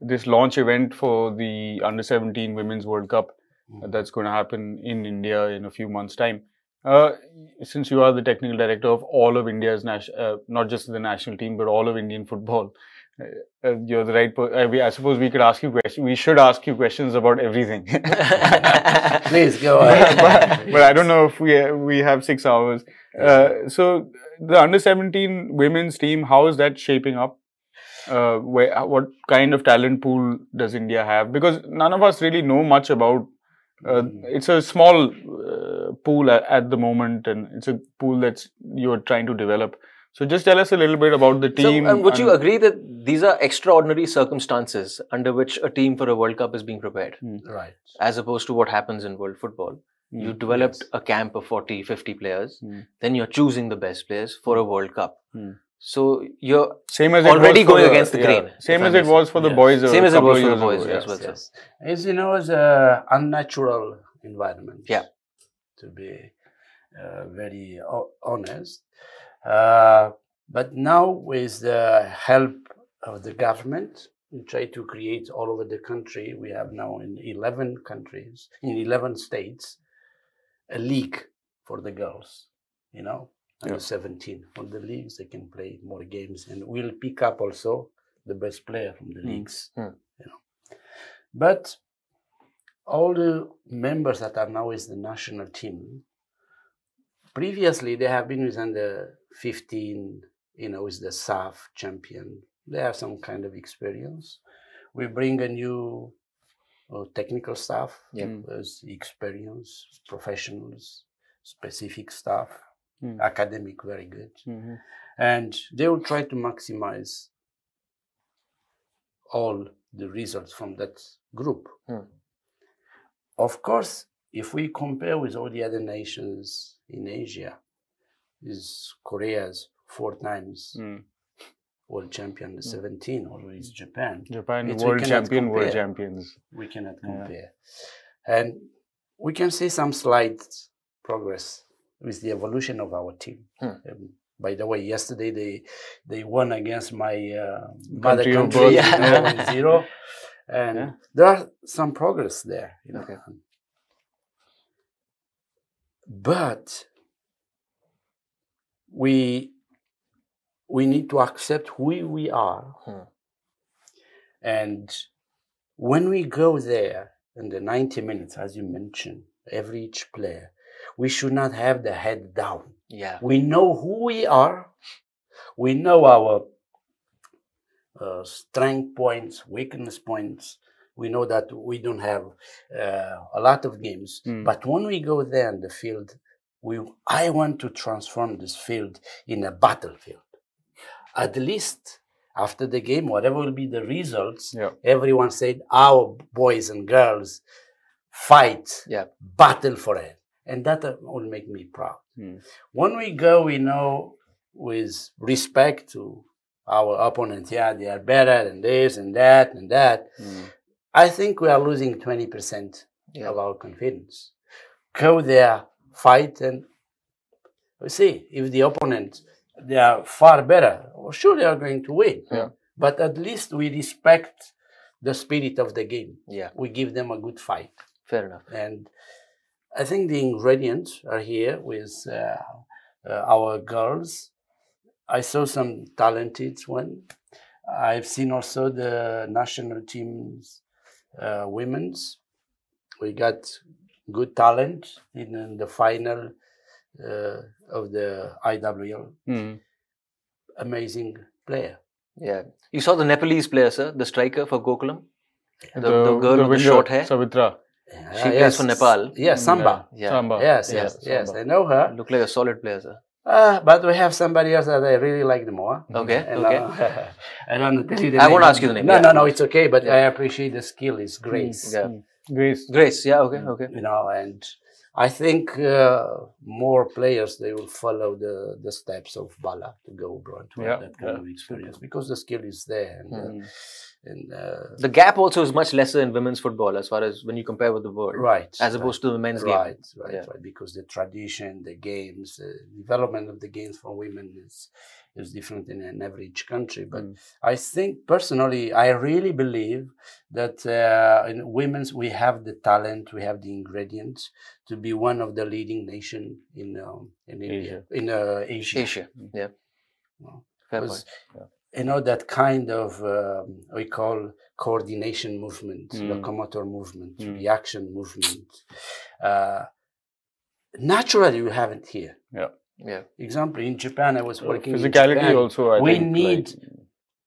this launch event for the under 17 Women's World Cup uh, Mm. that's going to happen in India in a few months' time. Uh, since you are the technical director of all of India's national, uh, not just the national team, but all of Indian football, uh, uh, you're the right. Per- uh, I suppose we could ask you questions. We should ask you questions about everything. *laughs* Please go *laughs* but, ahead. but I don't know if we we have six hours. Uh, so the under seventeen women's team, how is that shaping up? Uh, where, what kind of talent pool does India have? Because none of us really know much about. Uh, Mm. it's a small uh, pool at, at the moment, and it's a pool that you're trying to develop. So just tell us a little bit about the team. So, um, would you agree that these are extraordinary circumstances under which a team for a World Cup is being prepared, right. as opposed to what happens in world football? Hmm. You developed yes. a camp of 40, 50 players, Hmm. then you're choosing the best players for a World Cup. Hmm. So you're Same as already it was for going the- against the yeah, grain, Same as it was for the Yes. boys. Same as it was for the boys, ago, yes, yeah. well, yes. It's you know, it's a unnatural environment. Yeah. To be uh, very o- honest, but now with the help of the government, we try to create all over the country. We have now in eleven countries, in eleven states, a league for the girls. You know, under Yeah. 17 on the leagues. They can play more games, and we'll pick up also the best player from the Mm. leagues. Mm. You know, but all the members that are now is the national team. Previously, they have been with under 15. You know, is the SAFF champion. They have some kind of experience. We bring a new uh, technical staff Yeah. Mm. with experience, professionals, specific staff, Mm. academic, very good. Mhm. And they will try to maximize all the results from that group. Hmm. Of course, if we compare with all the other nations in Asia, is Korea's four times Mm. world champion, the 17, or is Japan. Japan It's- world champion, world champions. we cannot Yeah. compare. And we can see some slight progress with the evolution of our team. Hmm. Um, by the way, yesterday they they won against my uh, mother Country country, *laughs* Yeah. 1-0. and Yeah. there are some progress there. You know. Okay. But we we need to accept who we are Hmm. and when we go there in the 90 minutes, as you mentioned, every each player, we should not have the head down. Yeah. We know who we are. We know our uh, strength points, weakness points. We know that we don't have uh, a lot of games. Mm. But when we go there in the field, we, I want to transform this field in a battlefield. At least after the game, whatever will be the results, Yeah. everyone said our boys and girls fight, Yeah. battle for it. And that uh, will make me proud. Mm. When we go, we know with respect to our opponent, yeah, they are better than this and that and that. Mm. I think we are losing 20% Yeah. of our confidence. Go there, fight, and we see if the opponent they are far better. Well, sure, they are going to win. Yeah. But at least we respect the spirit of the game. Yeah. We give them a good fight, Fair enough. and I think the ingredients are here with uh, uh, our girls. I saw some talented one. I've seen also the national teams uh, women's. We got good talent in, in the final uh, of the IWL. Mm. Amazing player. Yeah. You saw the Nepalese player, sir, the striker for Gokulam? The, The- the, girl the with the short hair? Savitra. Yeah, plays for Nepal. Yeah, Samba. Yeah. Samba. Yes, Yeah, yes, yes. Samba. I know her. Look like a solid player, sir. Uh, but we have somebody else that I really like more. Okay, And, okay. uh, *laughs* I don't want to tell you the I name. won't ask you the name, No, yeah. no, no, it's okay. But Yeah. I appreciate the skill. It's grace. Yeah. Grace. Grace, yeah, okay, okay. You know, and I think uh, more players they will follow the, the steps of Bala to go abroad to Yeah, have that kind yeah. of experience because the skill is there. And, uh, Mm. And uh, The gap also is much lesser in women's football as far as when you compare with the world, right, as opposed to the men's right, game. right, Yeah. right. Because the tradition, the games, the development of the games for women is is different in an average country. But Mm. I think personally, I really believe that uh, in women's we have the talent, we have the ingredients to be one of the leading nation in um, in India, in uh, Asia. Asia, yeah. No. Fair point. You know that kind of um, we call coordination movement, Mm. locomotor movement, Mm. reaction movement. Uh, naturally, we have it here. Yeah, yeah Example in Japan, I was working. in physicality Japan. also. I We think, need- like,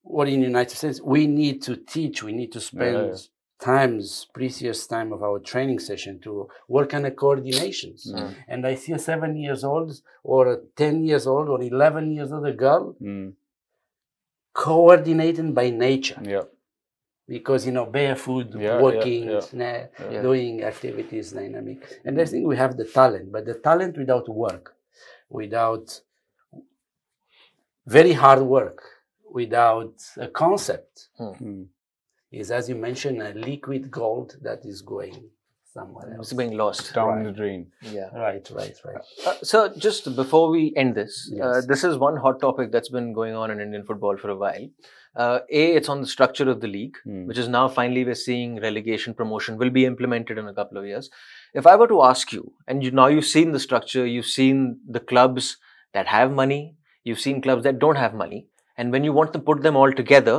What in the United States, we need to teach. We need to spend Yeah, yeah. times, precious time of our training session to work on the coordinations. Mm. And I see a seven years old or a ten years old or eleven years old girl coordinating by nature. yeah. because you know barefoot Yeah, yeah, working yeah. Yeah. doing activities dynamic and i think we have the talent but the talent without work without very hard work without a concept Mm. is as you mentioned a liquid gold that is going somewhere else it's being lost. Down Right. the drain. Yeah. right right right Uh, so, just before we end this, uh, this is one hot topic that's been going on in Indian football for a while. Uh, a, it's on the structure of the league, Mm. which is now finally we're seeing relegation promotion will be implemented in a couple of years. If I were to ask you, and you now you've seen the structure, you've seen the clubs that have money. You've seen clubs that don't have money. And when you want to put them all together,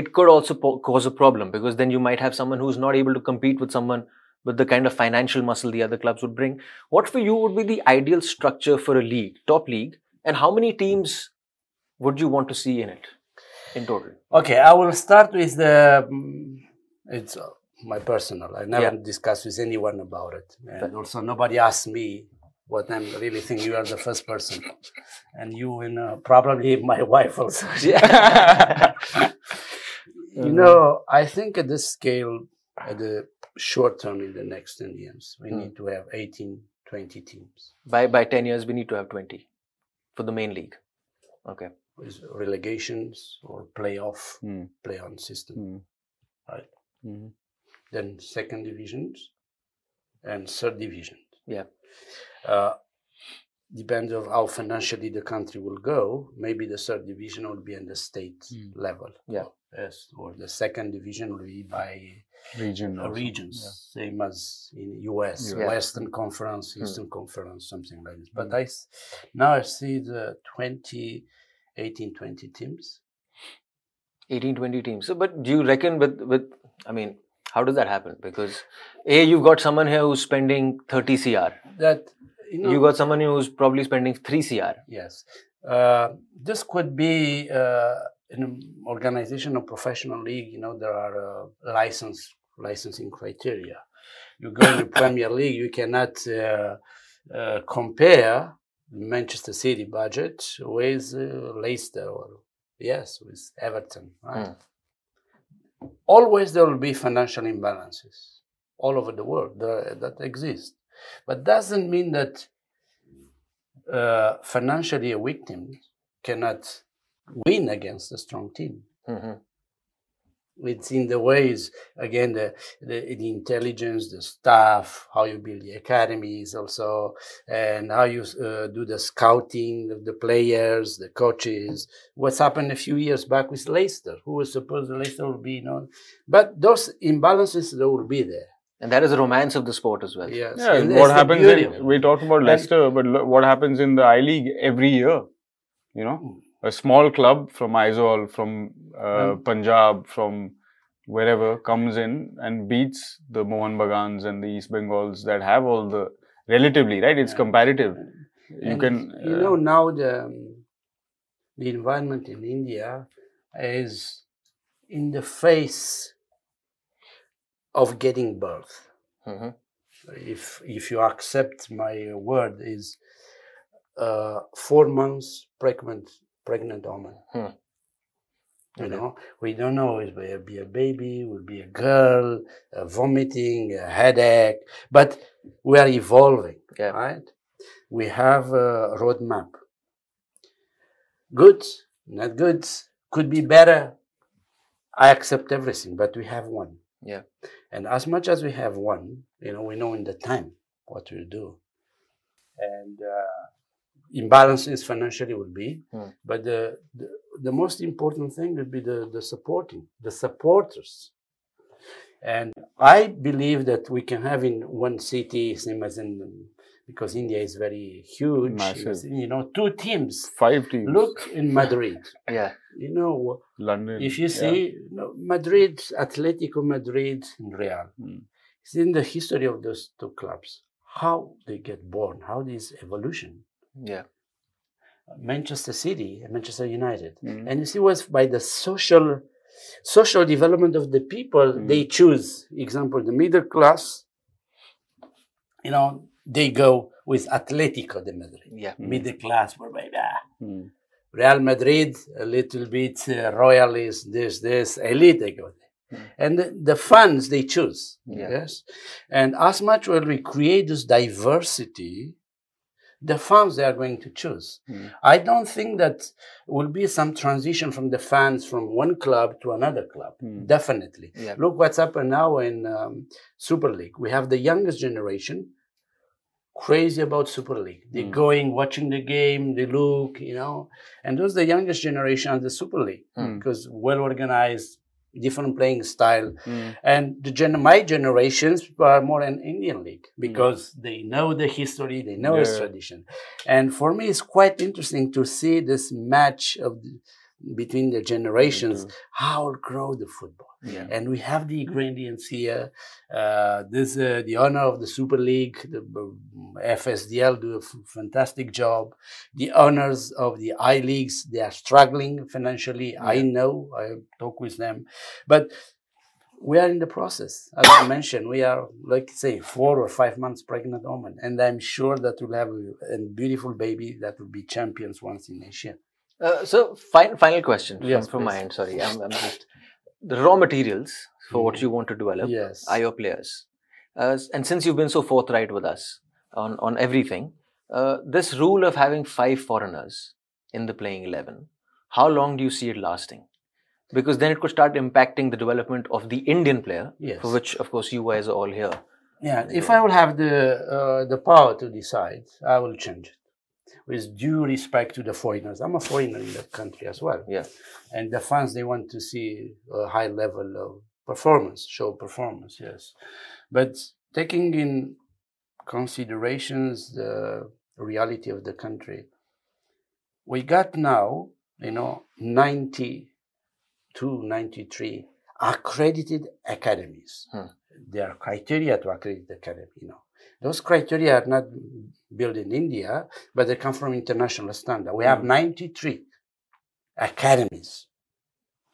it could also po- cause a problem because then you might have someone who's not able to compete with someone with the kind of financial muscle the other clubs would bring. What for you would be the ideal structure for a league, top league, and how many teams would you want to see in it in total? Okay, I will start with the. mm, It's uh, my personal. I never Yeah. discussed with anyone about it, and also nobody asked me what I'm really thinking. You are the first person, and you and uh, probably *laughs* my wife also. *laughs* you know, I think at this scale, at the short term, in the next 10 years, we Hmm. need to have 18, 20 teams by by 10 years we need to have 20 for the main league okay with relegations or playoff, Hmm. play on system. Hmm. Right. Mhm. Then second divisions and third division. Yeah. Uh, depends of how financially the country will go. Maybe the third division will be in the state Mm. level. Yeah. Yes, or the second division will be by Region. uh, also. regions, same as in US, Yeah. Western Conference, Mm. Eastern Conference, something like this. But I s- now I see the 20, 18, 20 teams. 18 20 teams so but do you reckon with with i mean how does that happen because a you've got someone here who's spending 30 cr That you know, you got someone who's probably spending 3 cr Yes. Uh, this could be uh, in an organization or professional league, you know, there are uh, license licensing criteria. You go in the *coughs* Premier League, you cannot uh, uh, compare Manchester City budget with uh, Leicester or yes, with Everton. Right? Always there will be financial imbalances all over the world uh, that exist, but doesn't mean that uh, financially a weak team cannot win against a strong team. hmm It's in the ways, again, the, the, the intelligence, the staff, how you build the academies also, and how you uh, do the scouting of the players, the coaches. What's happened a few years back with Leicester, who was supposed Leicester would be, you know, but those imbalances, they will be there. and that is the romance of the sport as well Yes. Yeah, and what happens? In, we talked about And- Leicester, but lo- what happens in the I League every year? You know, Mm. A small club from Aizawl, from uh, Mm. Punjab, from wherever comes in and beats the Mohan Bagans and the East Bengals that have all the relatively right. It's Yeah. comparative. You And, can, you uh, know, now the um, the environment in India is in the face of getting birth. hmm If if you accept my word, is uh, four months pregnant pregnant woman. Hmm. You Okay. know, we don't know if it will be a baby, will be a girl, a vomiting, a headache, but we are evolving yeah right? We have a roadmap. Good, not good, could be better. I accept everything, but we have one. Yeah. And as much as we have one, you know, we know in the time what we'll do. And uh, imbalances financially will be, Hmm. but the, the the most important thing will be the the supporting, the supporters. And I believe that we can have in one city, same as in, because India is very huge, Massive. you know, two teams. five teams. Look in Madrid, *laughs* yeah you know, London. if you yeah. see you know, Madrid, Atletico Madrid, and Real, Hmm. it's in the history of those two clubs, how they get born, how this evolution. Yeah Manchester City and Manchester United. Mm. And you see what's by the social social development of the people Mm. they choose. Example, the middle class, you know, they go with Atletico de Madrid. yeah Mm. Middle class, where maybe, ah, Hmm. Real Madrid, a little bit uh, royalist, this, this, elite, they go there. Mm. And the, the fans they choose. Yeah. Yes. And as much as we create this diversity, the fans they are going to choose. Mm. I don't think that will be some transition from the fans from one club to another club. Mm. Definitely. yeah Look what's happened now in um, Super League. We have the youngest generation crazy about Super League. They're Mm. going, watching the game, they look, you know, and those the youngest generation of the Super League because well organized, different playing style. Mm. And the gen- my generations are more an Indian league because they know the history, they know its tradition. And for me, it's quite interesting to see this match of the, between the generations, how it grow the football. Yeah. And we have the ingredients here. Uh, this uh, the honor of the Super League, the uh, FSDL do a f- fantastic job. The owners of the I leagues they are struggling financially. I know. I talk with them, but we are in the process. As I mentioned, we are like say four or five months pregnant woman, and I'm sure that we'll have a, a beautiful baby that will be champions once in Asia. Uh, so, fin- final question from, Yes, from my end. Sorry, I'm, I'm just the raw materials for what Mhm. you want to develop Yes. are your players. Uh, and since you've been so forthright with us on, on everything, uh, this rule of having five foreigners in the playing 11, how long do you see it lasting? Because then it could start impacting the development of the Indian player, Yes. for which, of course, you guys are all here. Yeah, if I will have the uh, the power to decide, I will change it with due respect to the foreigners. I'm a foreigner in that country as well, Yeah. and the fans they want to see a high level of performance, show performance. Yes, but taking in considerations the reality of the country, we got now, you know, 92, 93 accredited academies. Hmm. There are criteria to accredit the academy, you know. Those criteria are not built in India, but they come from international standard. We have 93 academies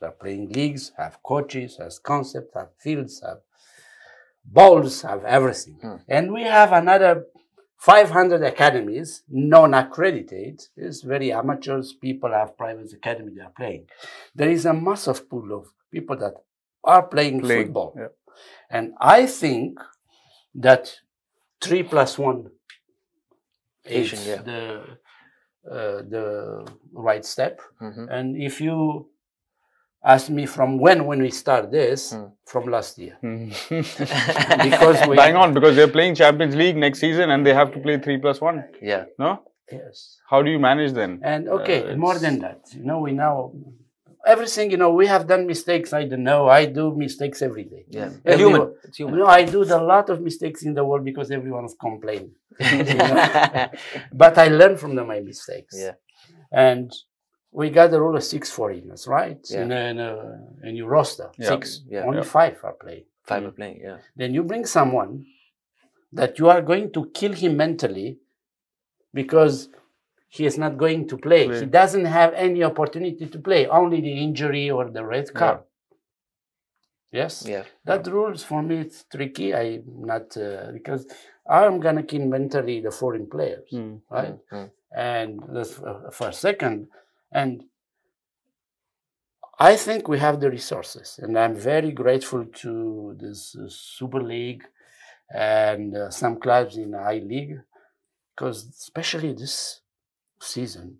that are playing leagues, have coaches, has concepts, have fields, have balls, have everything. Hmm. And we have another 500 academies, non-accredited. It's very amateurs. People have private academy they are playing. There is a massive pool of people that are playing, Playing, football. yeah. And I think that three plus one Asian, is yeah. the uh, the right step. Mhm. And if you ask me from when when we start this, Hmm. from last year, because *laughs* *laughs* Because we- bang on because they're playing Champions League next season and they have to play three plus one. Yeah. No, yes. how do you manage then? And okay, Uh, more than that, you know, we now everything. You know, we have done mistakes. I don't know. I do mistakes every day. Yeah. Everyone- human. It's You human. know, I do a lot of mistakes in the world because everyone everyone's complaining. *laughs* *laughs* but I learn from the, my mistakes. Yeah. And we got the rule of six foreigners, right? Yeah. In, a, in, a, in your roster, Yeah. six. Yeah. Only Yeah. five are playing. Five hmm. are playing, yeah. Then you bring someone that you are going to kill him mentally because he is not going to play. Play. He doesn't have any opportunity to play, only the injury or the red card. Yes? Yeah. That rules for me it's tricky. I'm not uh, because I'm gonna kill mentally the foreign players, Mm. right? Mm. And uh, for a second. And I think we have the resources, and I'm very grateful to this uh, Super League and uh, some clubs in I League, because especially this season,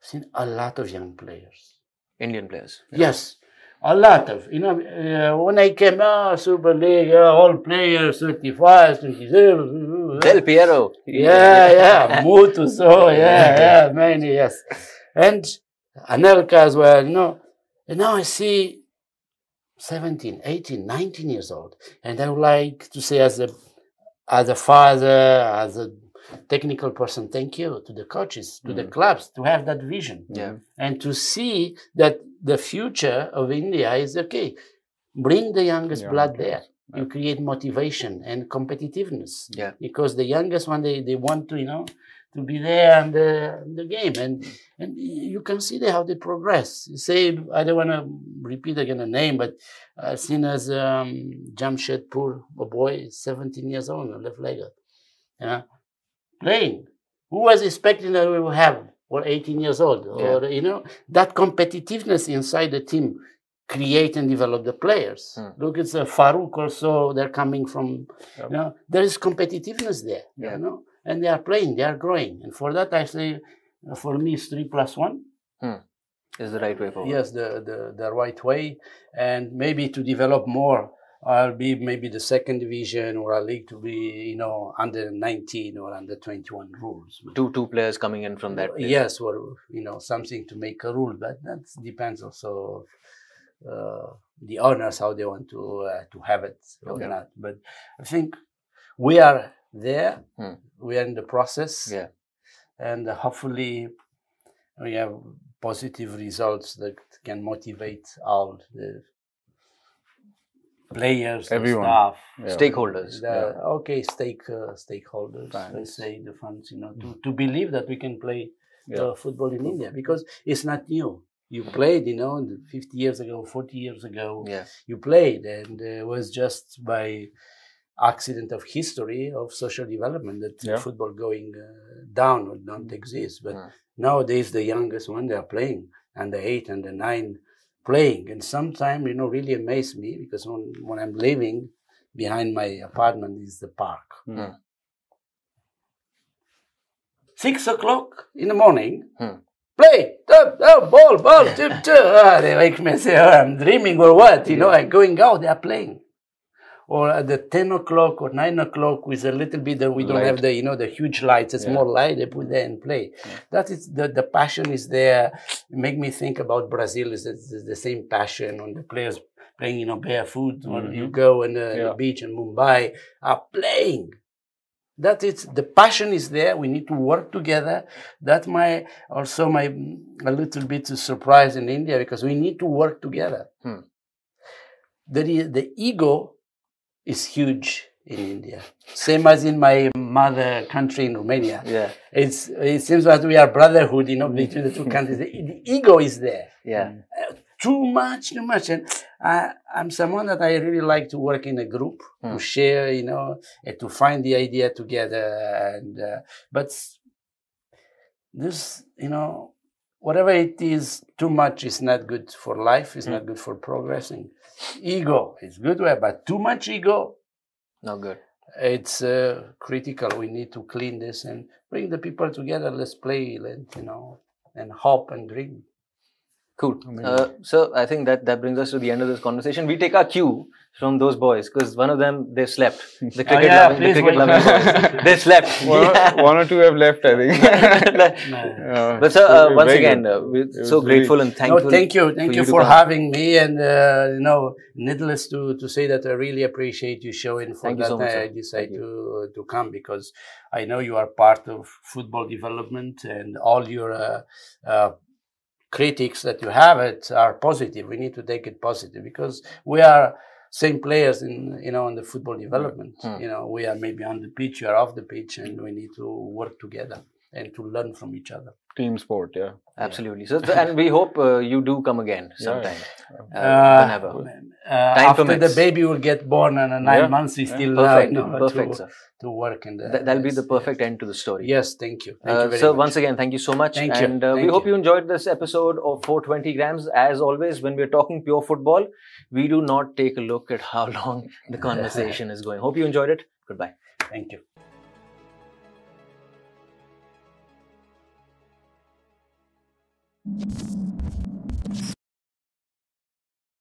seen a lot of young players. Indian players. Yes, a lot of. You know, uh, when I came out, Super League, uh, all players, 35, 27. Del Piero. Yeah, *laughs* yeah, Mutu, so, yeah, yeah, many, yes. And Anelka as well, you know. And now I see 17, 18, 19 years old. And I would like to say as a, as a father, as a technical person, thank you to the coaches, to the Mm. clubs, to have that vision Yeah. and to see that the future of India is okay. Bring the youngest Young blood there. You create motivation and competitiveness. Yeah. Because the youngest one, they, they want to, you know, to be there in the, in the game. And and you can see how they progress. Say, I don't want to repeat again a name, but I've seen as um, Jamshedpur, a boy, 17 years old, left legger, yeah, playing. Who was expecting that we would have or 18 years old, or you know, that competitiveness inside the team create and develop the players. Hmm. Look, it's a Farouk also. They're coming from, Yep. you know, there is competitiveness there, Yeah. you know, and they are playing, they are growing, and for that I say, uh, for me, it's three plus one. Is the right way forward. Yes, the, the the right way, and maybe to develop more. I'll be maybe the second division or a league to be, you know, under 19 or under 21 rules. Two two players coming in from that. place. Yes, or you know something to make a rule, but that depends also uh, the owners how they want to uh, to have it or Okay. not. But I think we are there. Hmm. We are in the process. Yeah. And hopefully we have positive results that can motivate all the players, the Everyone. staff, Yeah. Stakeholders. the, okay, stake uh, stakeholders, Fans. let's say the fans, you know, to, to believe that we can play Yeah. uh, football in India because it's not new. You played, you know, 50 years ago, 40 years ago, Yeah. you played, and uh, it was just by accident of history of social development that Yeah. football going uh, down or don't exist. But Mm. nowadays, the youngest one they are playing, and the eight and the nine playing, and sometimes you know really amaze me because when, when I'm living behind my apartment is the park. Mm. Six o'clock in the morning. Hmm. Play, oh, oh, ball, ball, *laughs* tip, tip. Ah, they make me and say, oh, I'm dreaming or what? You know, I'm going out, they are playing. Or at the 10 o'clock or 9 o'clock with a little bit that we don't Light. have the, you know, the huge lights, it's Yeah. more light, they put there and play. That is, the, the passion is there. Make me think about Brazil, is the, the same passion on the players playing, you know, barefoot, or you go on the, Yeah. the beach in Mumbai, are playing that it's the passion is there we need to work together that my also my a little bit surprise in india because we need to work together Hmm. the, the ego is huge in india same as in my mother country in romania Yeah. it's it seems that we are brotherhood you know between the two *laughs* countries the, the ego is there Yeah. too much, too much. And I, I'm someone that I really like to work in a group Hmm. to share, you know, and to find the idea together. And uh, but this, you know, whatever it is, too much is not good for life. It's Hmm. not good for progressing. Ego is good, way, but too much ego. No good. It's uh, critical. We need to clean this and bring the people together. Let's play, let, you know, and hope and dream. Cool. Uh, so I think that that brings us to the end of this conversation. We take our cue from those boys because one of them they slept. The *laughs* cricket yeah, loving, the cricket loving boys. *laughs* They slept. One, Yeah. one or two have left, I think. *laughs* No. Uh, But sir, uh, once again, uh, we're so was really- grateful and thankful. No, thank you, thank for you, you for come. having me, and uh, you know, needless to to say that I really appreciate you showing for Thank you that so much, I sir. decided Thank to to come because I know you are part of football development and all your uh, uh, critics that you have it are positive. We need to take it positive because we are same players in you know in the football development. Hmm. You know, we are maybe on the pitch, you are off the pitch, and we need to work together and to learn from each other. Team sport, yeah. Absolutely. So, and we hope uh, you do come again sometime. Uh, Uh, whenever. Uh, after the baby will get born and uh, nine Yeah. months, we Yeah. still Perfect. uh, know perfect, to, sir. to work in the. That, that'll be the perfect end to the story. Yes, thank you. Thank you very so much. once again, thank you so much, Thank you. and uh, we Thank hope you. you enjoyed this episode of 420 grams. As always, when we're talking pure football, we do not take a look at how *laughs* long the conversation is going. Hope you enjoyed it. Goodbye. Thank you.